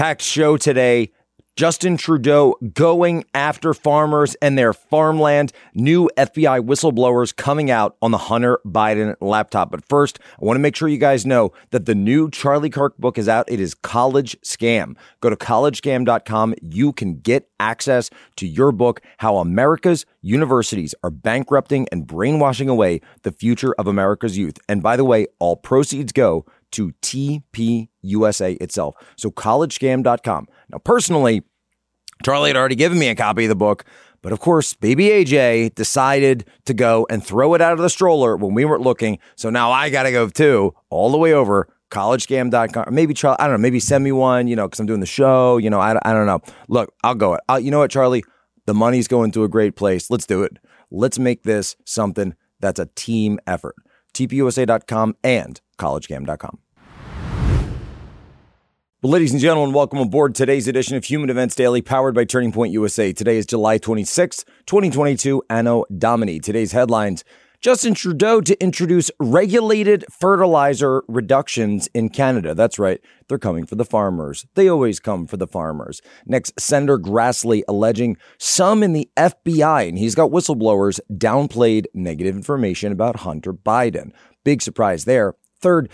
Packed show today. Justin Trudeau going after farmers and their farmland. New FBI whistleblowers coming out on the Hunter Biden laptop. But first, I want to make sure you guys know that the new Charlie Kirk book is out. It is College Scam. Go to collegescam.com. You can get access to your book, How America's Universities Are Bankrupting and Brainwashing Away the Future of America's Youth. And by the way, all proceeds go to TPUSA itself. So collegescam.com. Now, personally, Charlie had already given me a copy of the book, but of course, baby AJ decided to go and throw it out of the stroller when we weren't looking. So now I got to go too, all the way over collegescam.com. Maybe Charlie, I don't know, maybe send me one, you know, because I'm doing the show. You know, I, I don't know. Look, I'll go it. I'll, you know what, Charlie? The money's going to a great place. Let's do it. Let's make this something that's a team effort. TPUSA.com and collegescam.com. Well, ladies and gentlemen, welcome aboard today's edition of Human Events Daily, powered by Turning Point USA. Today is July 26th, 2022, Anno Domini. Today's headlines Justin Trudeau to introduce regulated fertilizer reductions in Canada. That's right, they're coming for the farmers. They always come for the farmers. Next, Senator Grassley alleging some in the FBI, and he's got whistleblowers, downplayed negative information about Hunter Biden. Big surprise there. Third,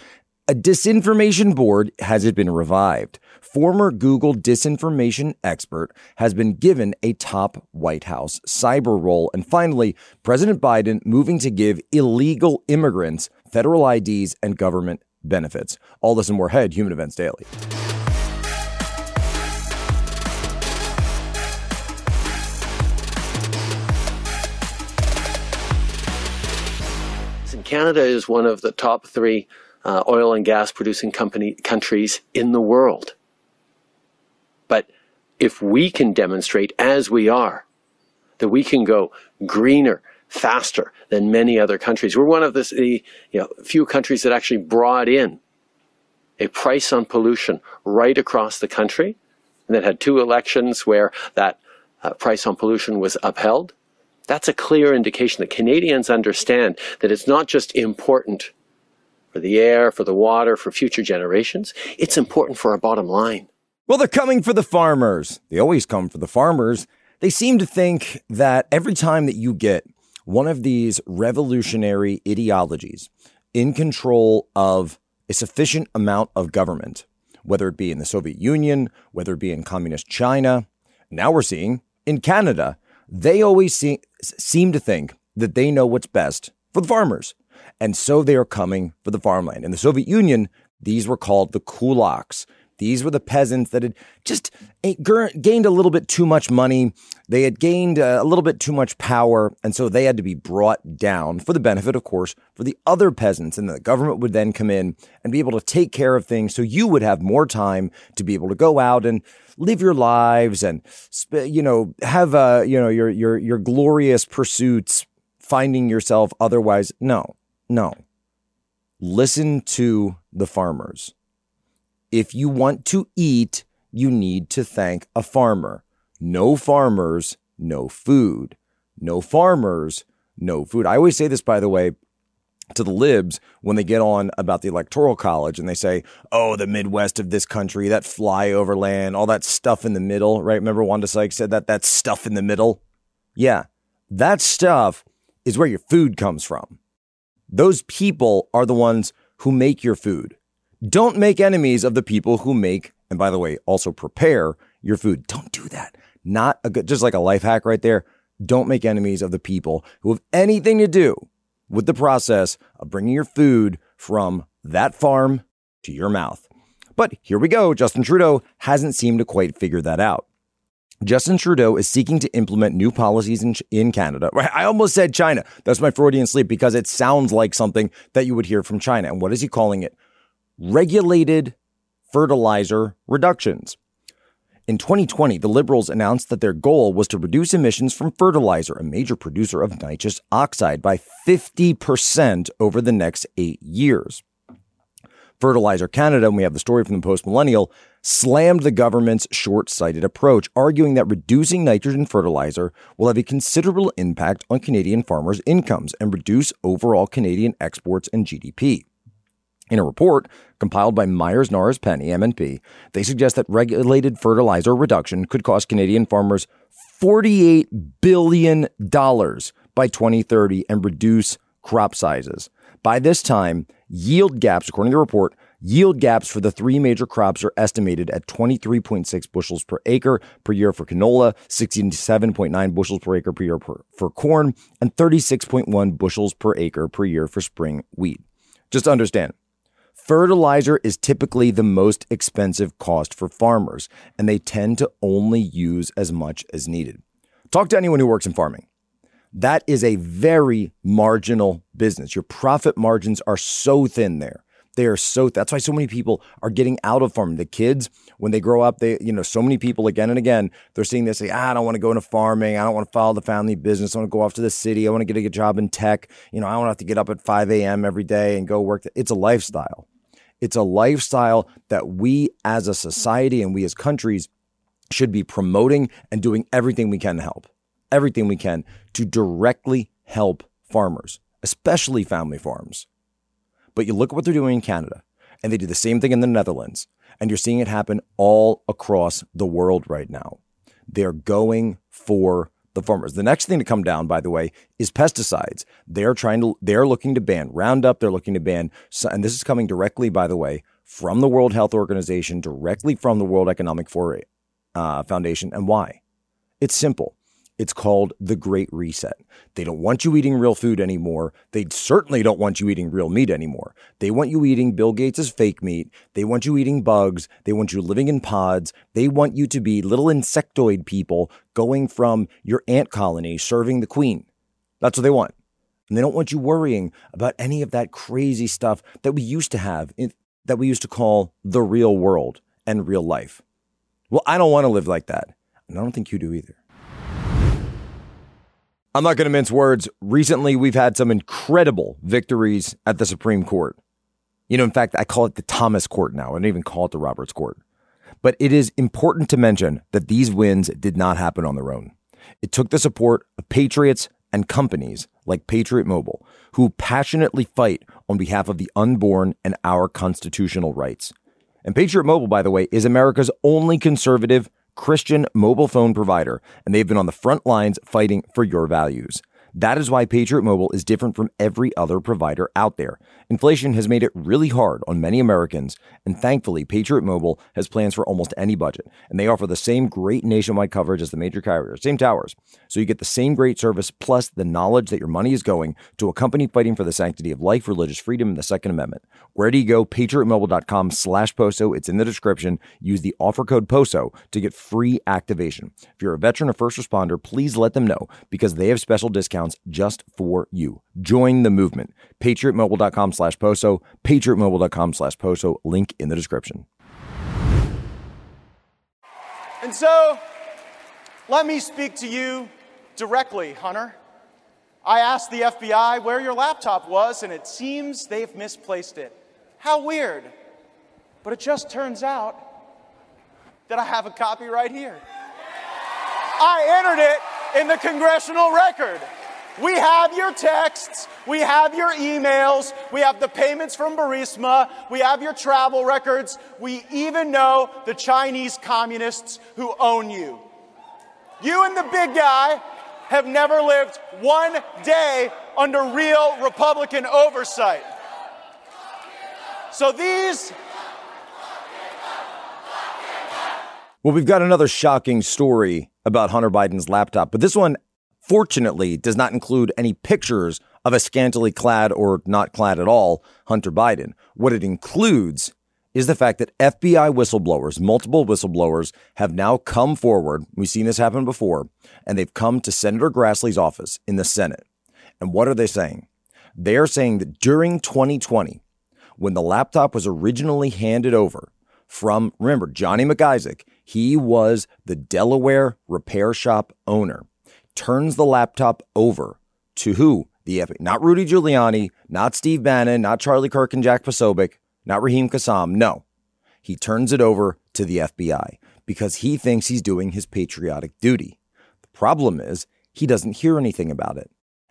a disinformation board has it been revived. Former Google disinformation expert has been given a top White House cyber role. And finally, President Biden moving to give illegal immigrants federal IDs and government benefits. All this and more ahead, Human Events Daily. Canada is one of the top three uh, oil and gas producing company countries in the world. But if we can demonstrate, as we are, that we can go greener, faster than many other countries, we're one of the you know, few countries that actually brought in a price on pollution right across the country, and then had two elections where that uh, price on pollution was upheld. That's a clear indication that Canadians understand that it's not just important for the air, for the water, for future generations. It's important for our bottom line. Well, they're coming for the farmers. They always come for the farmers. They seem to think that every time that you get one of these revolutionary ideologies in control of a sufficient amount of government, whether it be in the Soviet Union, whether it be in communist China, now we're seeing in Canada, they always see, seem to think that they know what's best for the farmers. And so they are coming for the farmland. In the Soviet Union, these were called the kulaks. These were the peasants that had just gained a little bit too much money. They had gained a little bit too much power. And so they had to be brought down for the benefit, of course, for the other peasants. And the government would then come in and be able to take care of things. So you would have more time to be able to go out and live your lives and, you know, have, uh, you know, your, your, your glorious pursuits, finding yourself otherwise. No, no. Listen to the farmers. If you want to eat, you need to thank a farmer. No farmers, no food. No farmers, no food. I always say this, by the way, to the libs when they get on about the electoral college and they say, oh, the Midwest of this country, that flyover land, all that stuff in the middle, right? Remember Wanda Sykes said that, that stuff in the middle? Yeah, that stuff is where your food comes from. Those people are the ones who make your food. Don't make enemies of the people who make, and by the way, also prepare your food. Don't do that. Not a good, just like a life hack right there. Don't make enemies of the people who have anything to do with the process of bringing your food from that farm to your mouth. But here we go. Justin Trudeau hasn't seemed to quite figure that out. Justin Trudeau is seeking to implement new policies in, in Canada. I almost said China. That's my Freudian sleep because it sounds like something that you would hear from China. And what is he calling it? Regulated fertilizer reductions. In 2020, the Liberals announced that their goal was to reduce emissions from fertilizer, a major producer of nitrous oxide, by 50% over the next eight years. Fertilizer Canada, and we have the story from the Post Millennial, slammed the government's short sighted approach, arguing that reducing nitrogen fertilizer will have a considerable impact on Canadian farmers' incomes and reduce overall Canadian exports and GDP. In a report compiled by Meyers Norris Penny, MNP, they suggest that regulated fertilizer reduction could cost Canadian farmers $48 billion by 2030 and reduce crop sizes. By this time, yield gaps, according to the report, yield gaps for the three major crops are estimated at 23.6 bushels per acre per year for canola, 67.9 bushels per acre per year per, for corn, and 36.1 bushels per acre per year for spring wheat. Just understand, Fertilizer is typically the most expensive cost for farmers, and they tend to only use as much as needed. Talk to anyone who works in farming. That is a very marginal business. Your profit margins are so thin there. They are so that's why so many people are getting out of farming. The kids, when they grow up, they, you know, so many people again and again, they're seeing this, say, ah, I don't want to go into farming. I don't want to follow the family business. I want to go off to the city. I want to get a good job in tech. You know, I don't have to get up at 5 a.m. every day and go work. It's a lifestyle. It's a lifestyle that we as a society and we as countries should be promoting and doing everything we can to help. Everything we can to directly help farmers, especially family farms. But you look at what they're doing in Canada, and they do the same thing in the Netherlands, and you're seeing it happen all across the world right now. They're going for the farmers. The next thing to come down, by the way, is pesticides. They're trying to, they're looking to ban Roundup. They're looking to ban, and this is coming directly, by the way, from the World Health Organization, directly from the World Economic uh, Foundation. And why? It's simple. It's called the Great Reset. They don't want you eating real food anymore. They certainly don't want you eating real meat anymore. They want you eating Bill Gates' fake meat. They want you eating bugs. They want you living in pods. They want you to be little insectoid people going from your ant colony serving the queen. That's what they want. And they don't want you worrying about any of that crazy stuff that we used to have, that we used to call the real world and real life. Well, I don't want to live like that. And I don't think you do either. I'm not going to mince words. Recently, we've had some incredible victories at the Supreme Court. You know, in fact, I call it the Thomas Court now. I don't even call it the Roberts Court. But it is important to mention that these wins did not happen on their own. It took the support of patriots and companies like Patriot Mobile, who passionately fight on behalf of the unborn and our constitutional rights. And Patriot Mobile, by the way, is America's only conservative Christian mobile phone provider, and they've been on the front lines fighting for your values. That is why Patriot Mobile is different from every other provider out there. Inflation has made it really hard on many Americans, and thankfully, Patriot Mobile has plans for almost any budget, and they offer the same great nationwide coverage as the major carriers, same towers. So you get the same great service plus the knowledge that your money is going to a company fighting for the sanctity of life, religious freedom, and the Second Amendment. Where do you go? PatriotMobile.com slash POSO. It's in the description. Use the offer code POSO to get free activation. If you're a veteran or first responder, please let them know because they have special discounts discounts just for you. Join the movement. PatriotMobile.com slash POSO. PatriotMobile.com slash POSO. Link in the description. And so, let me speak to you directly, Hunter. I asked the FBI where your laptop was, and it seems they've misplaced it. How weird. But it just turns out that I have a copy right here. I entered it in the congressional record. We have your texts, we have your emails, we have the payments from Burisma, we have your travel records, we even know the Chinese communists who own you. You and the big guy have never lived one day under real Republican oversight. So these. Well, we've got another shocking story about Hunter Biden's laptop, but this one fortunately does not include any pictures of a scantily clad or not clad at all Hunter Biden. What it includes is the fact that FBI whistleblowers, multiple whistleblowers, have now come forward. We've seen this happen before, and they've come to Senator Grassley's office in the Senate. And what are they saying? They are saying that during 2020, when the laptop was originally handed over from, remember, Johnny McIsaac, he was the Delaware repair shop owner turns the laptop over to who? The FBI. Not Rudy Giuliani, not Steve Bannon, not Charlie Kirk and Jack Posobiec, not Raheem Kassam. No. He turns it over to the FBI because he thinks he's doing his patriotic duty. The problem is he doesn't hear anything about it.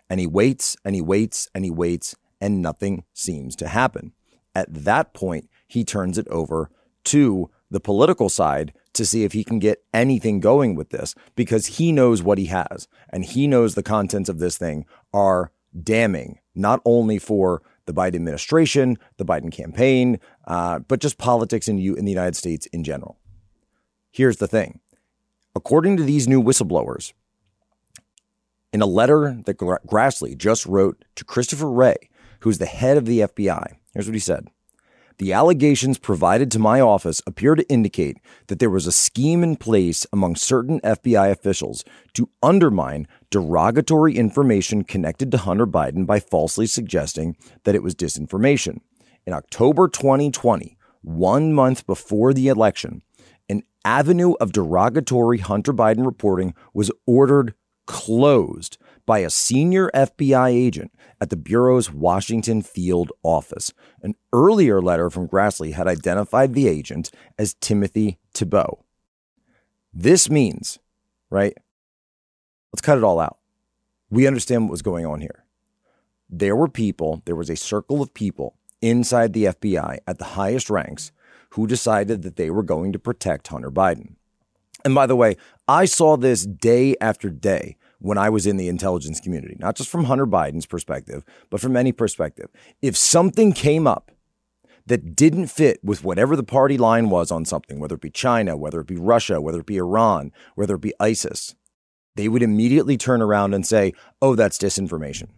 And he waits and he waits and he waits and nothing seems to happen. At that point, he turns it over to the political side to see if he can get anything going with this because he knows what he has and he knows the contents of this thing are damning, not only for the Biden administration, the Biden campaign, uh, but just politics in in the United States in general. Here's the thing: according to these new whistleblowers, in a letter that Grassley just wrote to Christopher Wray, who's the head of the FBI, here's what he said. The allegations provided to my office appear to indicate that there was a scheme in place among certain FBI officials to undermine derogatory information connected to Hunter Biden by falsely suggesting that it was disinformation. In October 2020, one month before the election, an avenue of derogatory Hunter Biden reporting was ordered closed by a senior FBI agent at the Bureau's Washington field office. An earlier letter from Grassley had identified the agent as Timothy Thibault. This means, right? Let's cut it all out. We understand what was going on here. There were people, there was a circle of people inside the FBI at the highest ranks who decided that they were going to protect Hunter Biden. And by the way, I saw this day after day when I was in the intelligence community, not just from Hunter Biden's perspective, but from any perspective. If something came up that didn't fit with whatever the party line was on something, whether it be China, whether it be Russia, whether it be Iran, whether it be ISIS, they would immediately turn around and say, oh, that's disinformation.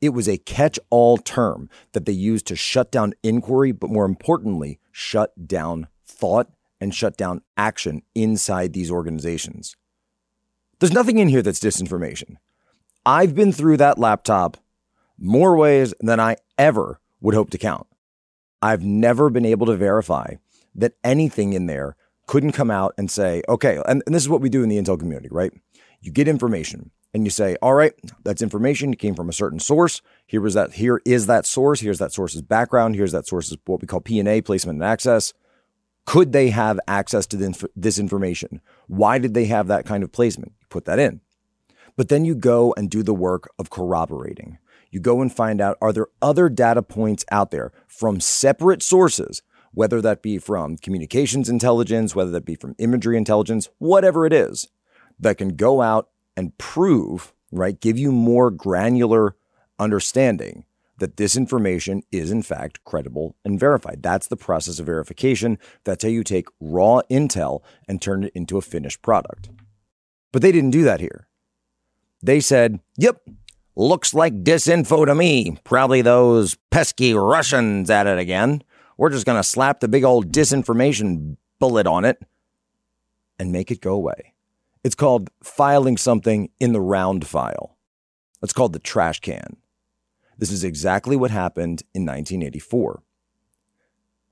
It was a catch all term that they used to shut down inquiry, but more importantly, shut down thought and shut down action inside these organizations. There's nothing in here that's disinformation. I've been through that laptop more ways than I ever would hope to count. I've never been able to verify that anything in there couldn't come out and say, okay, and, and, this is what we do in the Intel community, right? You get information and you say, all right, that's information it came from a certain source. Here was that, here is that source, here's that source's background, here's that source's what we call P&A, placement and access. Could they have access to this information? Why did they have that kind of placement? Put that in. But then you go and do the work of corroborating. You go and find out are there other data points out there from separate sources, whether that be from communications intelligence, whether that be from imagery intelligence, whatever it is, that can go out and prove, right, give you more granular understanding that this information is in fact credible and verified. That's the process of verification. That's how you take raw intel and turn it into a finished product. But they didn't do that here. They said, yep, looks like disinfo to me. Probably those pesky Russians at it again. We're just going to slap the big old disinformation bullet on it and make it go away. It's called filing something in the round file. It's called the trash can. This is exactly what happened in 1984.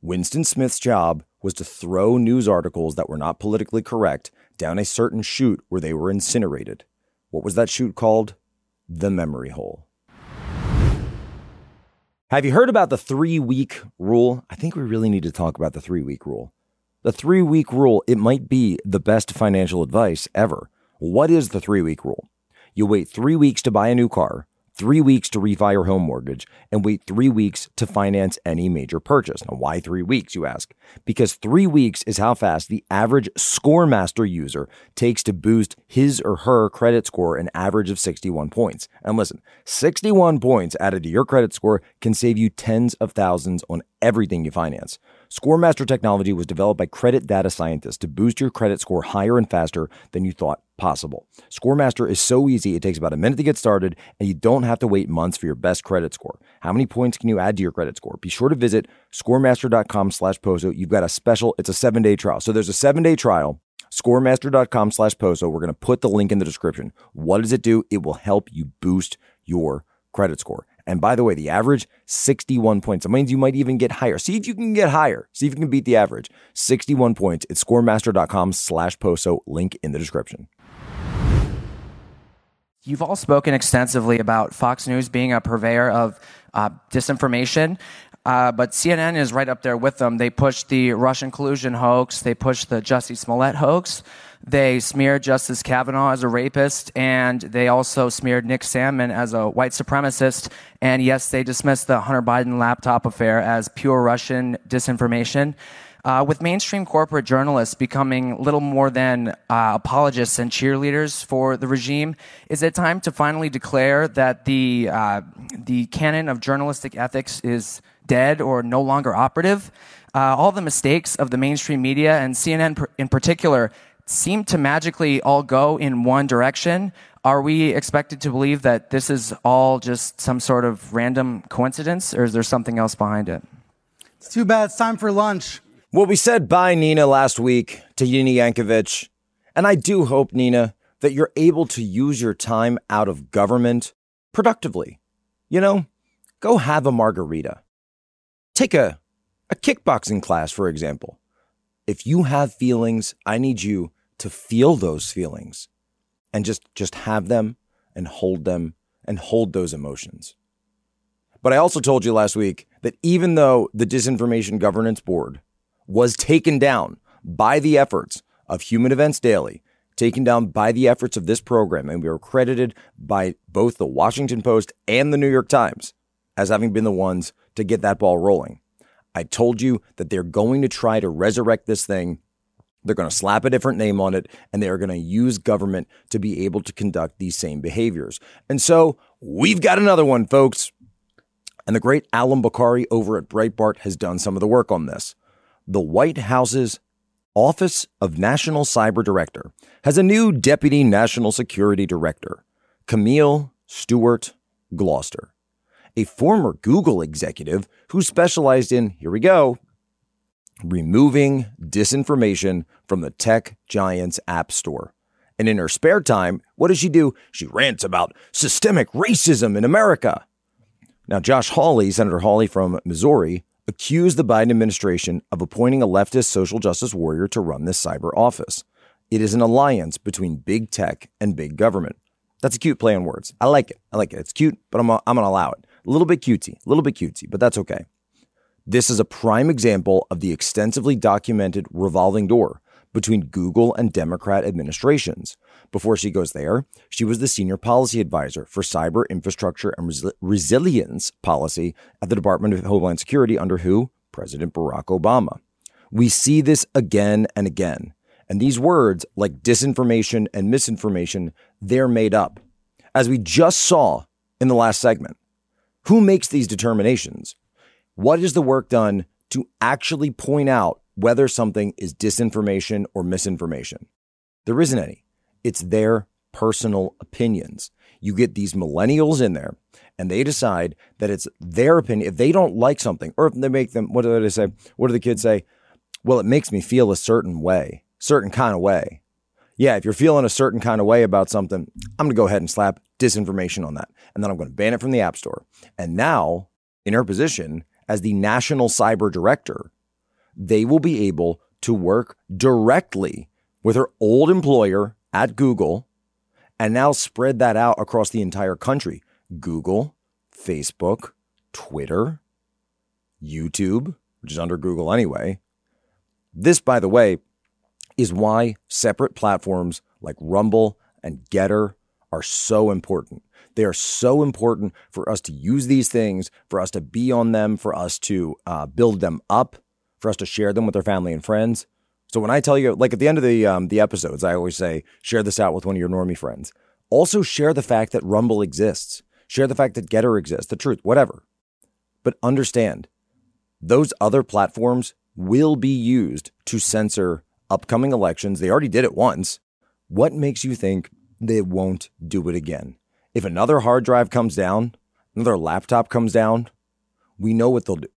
Winston Smith's job was to throw news articles that were not politically correct down a certain chute where they were incinerated. What was that chute called? The memory hole. Have you heard about the three week rule? I think we really need to talk about the three week rule. The three week rule, it might be the best financial advice ever. What is the three week rule? You wait three weeks to buy a new car, three weeks to refi your home mortgage, and wait three weeks to finance any major purchase. Now, why three weeks, you ask? Because three weeks is how fast the average ScoreMaster user takes to boost his or her credit score an average of 61 points. And listen, 61 points added to your credit score can save you tens of thousands on everything you finance. ScoreMaster technology was developed by credit data scientists to boost your credit score higher and faster than you thought possible. ScoreMaster is so easy, it takes about a minute to get started, and you don't have to wait months for your best credit score. How many points can you add to your credit score? Be sure to visit scoremaster.com slash poso. You've got a special, it's a seven-day trial. So there's a seven-day trial scoremaster.com slash poso. We're going to put the link in the description. What does it do? It will help you boost your credit score. And by the way, the average 61 points. That means you might even get higher. See if you can get higher. See if you can beat the average. 61 points. It's scoremaster.com slash poso. Link in the description. You've all spoken extensively about Fox News being a purveyor of uh, disinformation. Uh, but CNN is right up there with them. They pushed the Russian collusion hoax. They pushed the Jussie Smollett hoax. They smeared Justice Kavanaugh as a rapist, and they also smeared Nick Sandmann as a white supremacist. And yes, they dismissed the Hunter Biden laptop affair as pure Russian disinformation. Uh, with mainstream corporate journalists becoming little more than uh, apologists and cheerleaders for the regime, is it time to finally declare that the uh, the canon of journalistic ethics is dead or no longer operative? Uh, all the mistakes of the mainstream media and CNN in particular seem to magically all go in one direction. Are we expected to believe that this is all just some sort of random coincidence, or is there something else behind it? It's too bad. It's time for lunch. Well, we said bye, Nina, last week to Nina Jankowicz. And I do hope, Nina, that you're able to use your time out of government productively. You know, go have a margarita. Take a, a kickboxing class, for example. If you have feelings, I need you to feel those feelings and just, just have them and hold them and hold those emotions. But I also told you last week that even though the Disinformation Governance Board was taken down by the efforts of Human Events Daily, taken down by the efforts of this program, and we were credited by both the Washington Post and the New York Times as having been the ones to get that ball rolling. I told you that they're going to try to resurrect this thing they're going to slap a different name on it and they are going to use government to be able to conduct these same behaviors. And so we've got another one, folks. And the great Allum Bokhari over at Breitbart has done some of the work on this. The White House's Office of National Cyber Director has a new Deputy National Security Director, Camille Stewart Gloster, a former Google executive who specialized in, here we go, removing disinformation from the tech giant's app store. And in her spare time, what does she do? She rants about systemic racism in America. Now, Josh Hawley, Senator Hawley from Missouri, accused the Biden administration of appointing a leftist social justice warrior to run this cyber office. It is an alliance between big tech and big government. That's a cute play on words. I like it. I like it. It's cute, but I'm, I'm going to allow it. A little bit cutesy, a little bit cutesy, but that's okay. This is a prime example of the extensively documented revolving door between Google and Democrat administrations. Before she goes there, she was the senior policy advisor for cyber infrastructure and res- resilience policy at the Department of Homeland Security under who? President Barack Obama. We see this again and again. And these words, like disinformation and misinformation, they're made up. As we just saw in the last segment. Who makes these determinations? What is the work done to actually point out whether something is disinformation or misinformation? There isn't any. It's their personal opinions. You get these millennials in there and they decide that it's their opinion. If they don't like something, or if they make them, what do they say? What do the kids say? Well, it makes me feel a certain way, certain kind of way. Yeah, if you're feeling a certain kind of way about something, I'm going to go ahead and slap disinformation on that. And then I'm going to ban it from the App Store. And now, in her position, as the national cyber director, they will be able to work directly with her old employer at Google and now spread that out across the entire country. Google, Facebook, Twitter, YouTube, which is under Google anyway. This, by the way, is why separate platforms like Rumble and Gettr are so important. They are so important for us to use these things, for us to be on them, for us to uh, build them up, for us to share them with our family and friends. So when I tell you, like at the end of the um, the episodes, I always say, share this out with one of your normie friends. Also share the fact that Rumble exists. Share the fact that Gettr exists, the truth, whatever. But understand, those other platforms will be used to censor upcoming elections. They already did it once. What makes you think they won't do it again? If another hard drive comes down, another laptop comes down, we know what they'll do.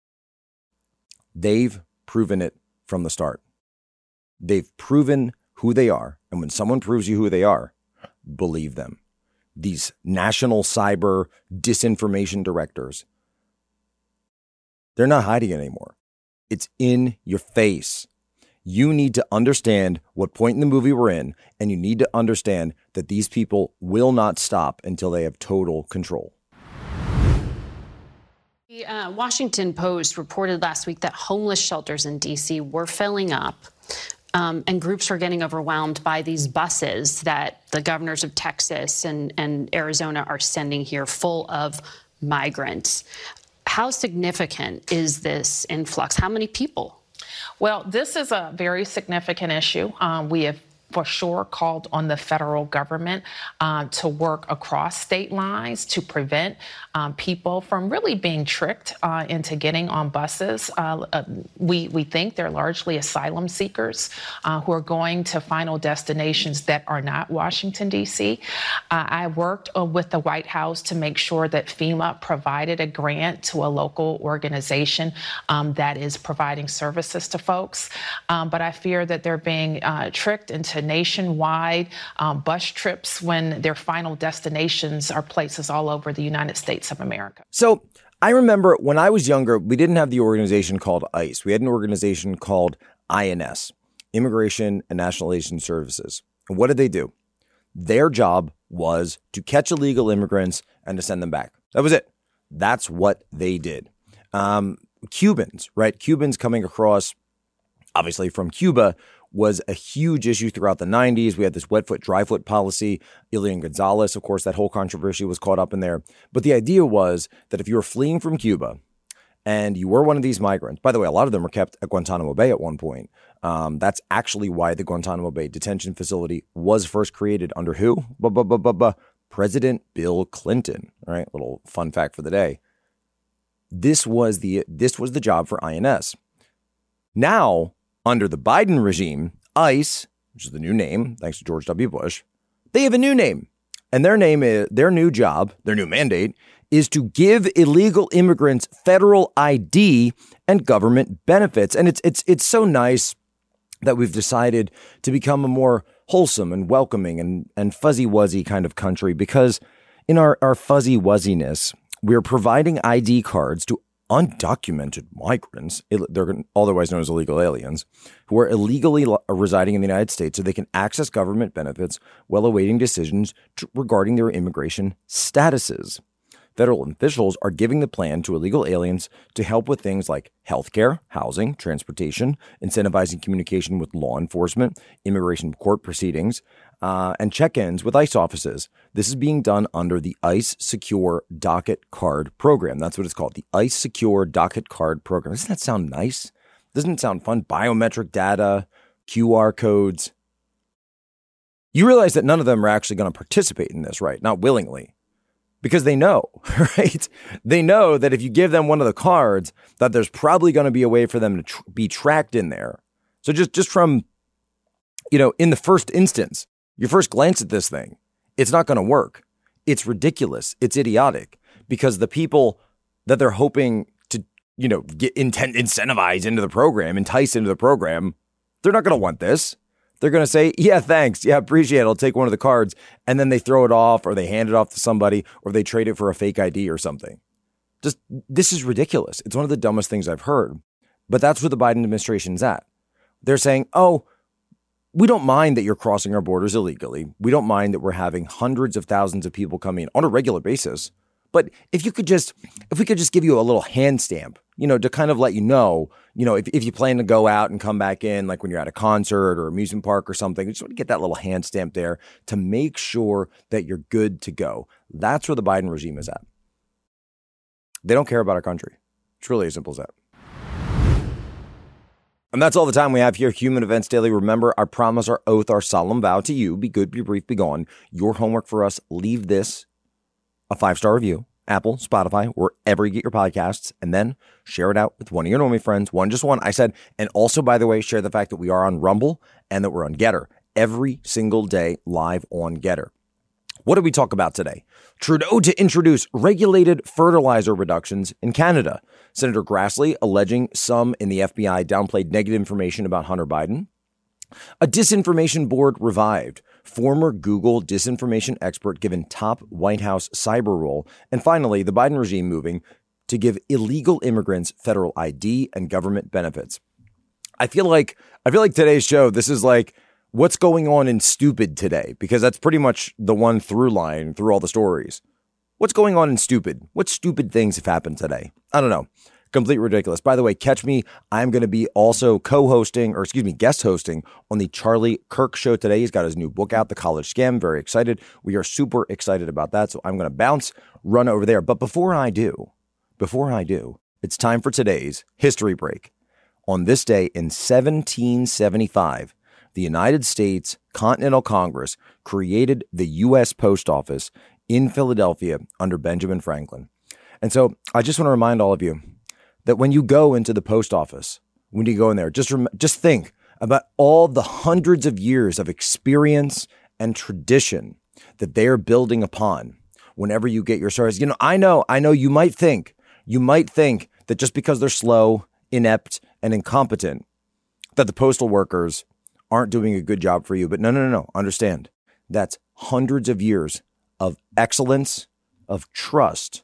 They've proven it from the start. They've proven who they are. And when someone proves you who they are, believe them. These national cyber disinformation directors, they're not hiding it anymore. It's in your face. You need to understand what point in the movie we're in, and you need to understand that these people will not stop until they have total control. The uh, Washington Post reported last week that homeless shelters in D.C. were filling up. Um, and groups are getting overwhelmed by these buses that the governors of Texas and, and Arizona are sending here full of migrants. How significant is this influx? How many people? Well, this is a very significant issue. Um, we have for sure called on the federal government uh, to work across state lines to prevent um, people from really being tricked uh, into getting on buses. Uh, uh we, we think they're largely asylum seekers uh, who are going to final destinations that are not Washington, D.C. I worked with the White House to make sure that FEMA provided a grant to a local organization um, that is providing services to folks. Um, but I fear that they're being tricked into to nationwide um, bus trips when their final destinations are places all over the United States of America. So I remember when I was younger, we didn't have the organization called ICE. We had an organization called INS, Immigration and Nationalization Services. And what did they do? Their job was to catch illegal immigrants and to send them back. That was it. That's what they did. Um, Cubans, right? Cubans coming across, obviously from Cuba, was a huge issue throughout the 90s. We had this wet foot, dry foot policy. Elian Gonzalez, of course, that whole controversy was caught up in there. But the idea was that if you were fleeing from Cuba and you were one of these migrants, by the way, a lot of them were kept at Guantanamo Bay at one point. Um, that's actually why the Guantanamo Bay detention facility was first created under who? President Bill Clinton. right? little fun fact for the day. This was the this was the job for INS. Now under the Biden regime, ICE, which is the new name, thanks to George W. Bush, they have a new name. And their name is their new job, their new mandate is to give illegal immigrants federal ID and government benefits. And it's it's it's so nice that we've decided to become a more wholesome and welcoming and, and fuzzy wuzzy kind of country because in our, our fuzzy wuzziness, we're providing ID cards to undocumented migrants, they're otherwise known as illegal aliens, who are illegally residing in the United States so they can access government benefits while awaiting decisions regarding their immigration statuses. Federal officials are giving the plan to illegal aliens to help with things like healthcare, housing, transportation, incentivizing communication with law enforcement, immigration court proceedings, uh, and check ins with ICE offices. This is being done under the ICE Secure Docket Card Program. That's what it's called the ICE Secure Docket Card Program. Doesn't that sound nice? Doesn't it sound fun? Biometric data, QR codes. You realize that none of them are actually going to participate in this, right? Not willingly. Because they know, right? They know that if you give them one of the cards, that there's probably going to be a way for them to tr- be tracked in there. So just just from you know, in the first instance, your first glance at this thing, it's not going to work. It's ridiculous. It's idiotic because the people that they're hoping to, you know, get intent, incentivize into the program, entice into the program, they're not going to want this. They're going to say, yeah, thanks. Yeah, appreciate it. I'll take one of the cards. And then they throw it off or they hand it off to somebody or they trade it for a fake ID or something. Just, this is ridiculous. It's one of the dumbest things I've heard. But that's where the Biden administration's at. They're saying, oh, we don't mind that you're crossing our borders illegally. We don't mind that we're having hundreds of thousands of people coming on a regular basis. But if you could just, if we could just give you a little hand stamp, you know, to kind of let you know, you know, if, if you plan to go out and come back in, like when you're at a concert or amusement park or something, just want to get that little hand stamp there to make sure that you're good to go. That's where the Biden regime is at. They don't care about our country. It's really as simple as that. And that's all the time we have here. Human Events Daily. Remember our promise, our oath, our solemn vow to you be good, be brief, be gone. Your homework for us leave this a five star review, Apple, Spotify, wherever you get your podcasts, and then share it out with one of your normie friends. One, just one. I said, and also, by the way, share the fact that we are on Rumble and that we're on Gettr every single day live on Gettr. What did we talk about today? Trudeau to introduce regulated fertilizer reductions in Canada. Senator Grassley alleging some in the FBI downplayed negative information about Hunter Biden. A disinformation board revived. Former Google disinformation expert given top White House cyber role. And finally, the Biden regime moving to give illegal immigrants federal ID and government benefits. I feel like I feel like today's show this is like what's going on in stupid today because that's pretty much the one through line through all the stories. What's going on in stupid? What stupid things have happened today? I don't know. Complete ridiculous. By the way, catch me. I'm going to be also co hosting, or excuse me, guest hosting on the Charlie Kirk show today. He's got his new book out, The College Scam. Very excited. We are super excited about that. So I'm going to bounce, run over there. But before I do, before I do, it's time for today's history break. On this day in 1775, the United States Continental Congress created the U.S. Post Office in Philadelphia under Benjamin Franklin. And so I just want to remind all of you that when you go into the post office, when you go in there, just rem- just think about all the hundreds of years of experience and tradition that they are building upon whenever you get your service. You know, I know, I know you might think, you might think that just because they're slow, inept, and incompetent, that the postal workers aren't doing a good job for you. But no, no, no, no. Understand. That's hundreds of years of excellence, of trust,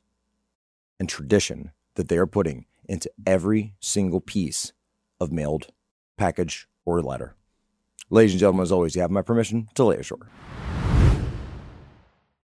and tradition that they are putting into every single piece of mailed package or letter. Ladies and gentlemen, as always, you have my permission to lay ashore.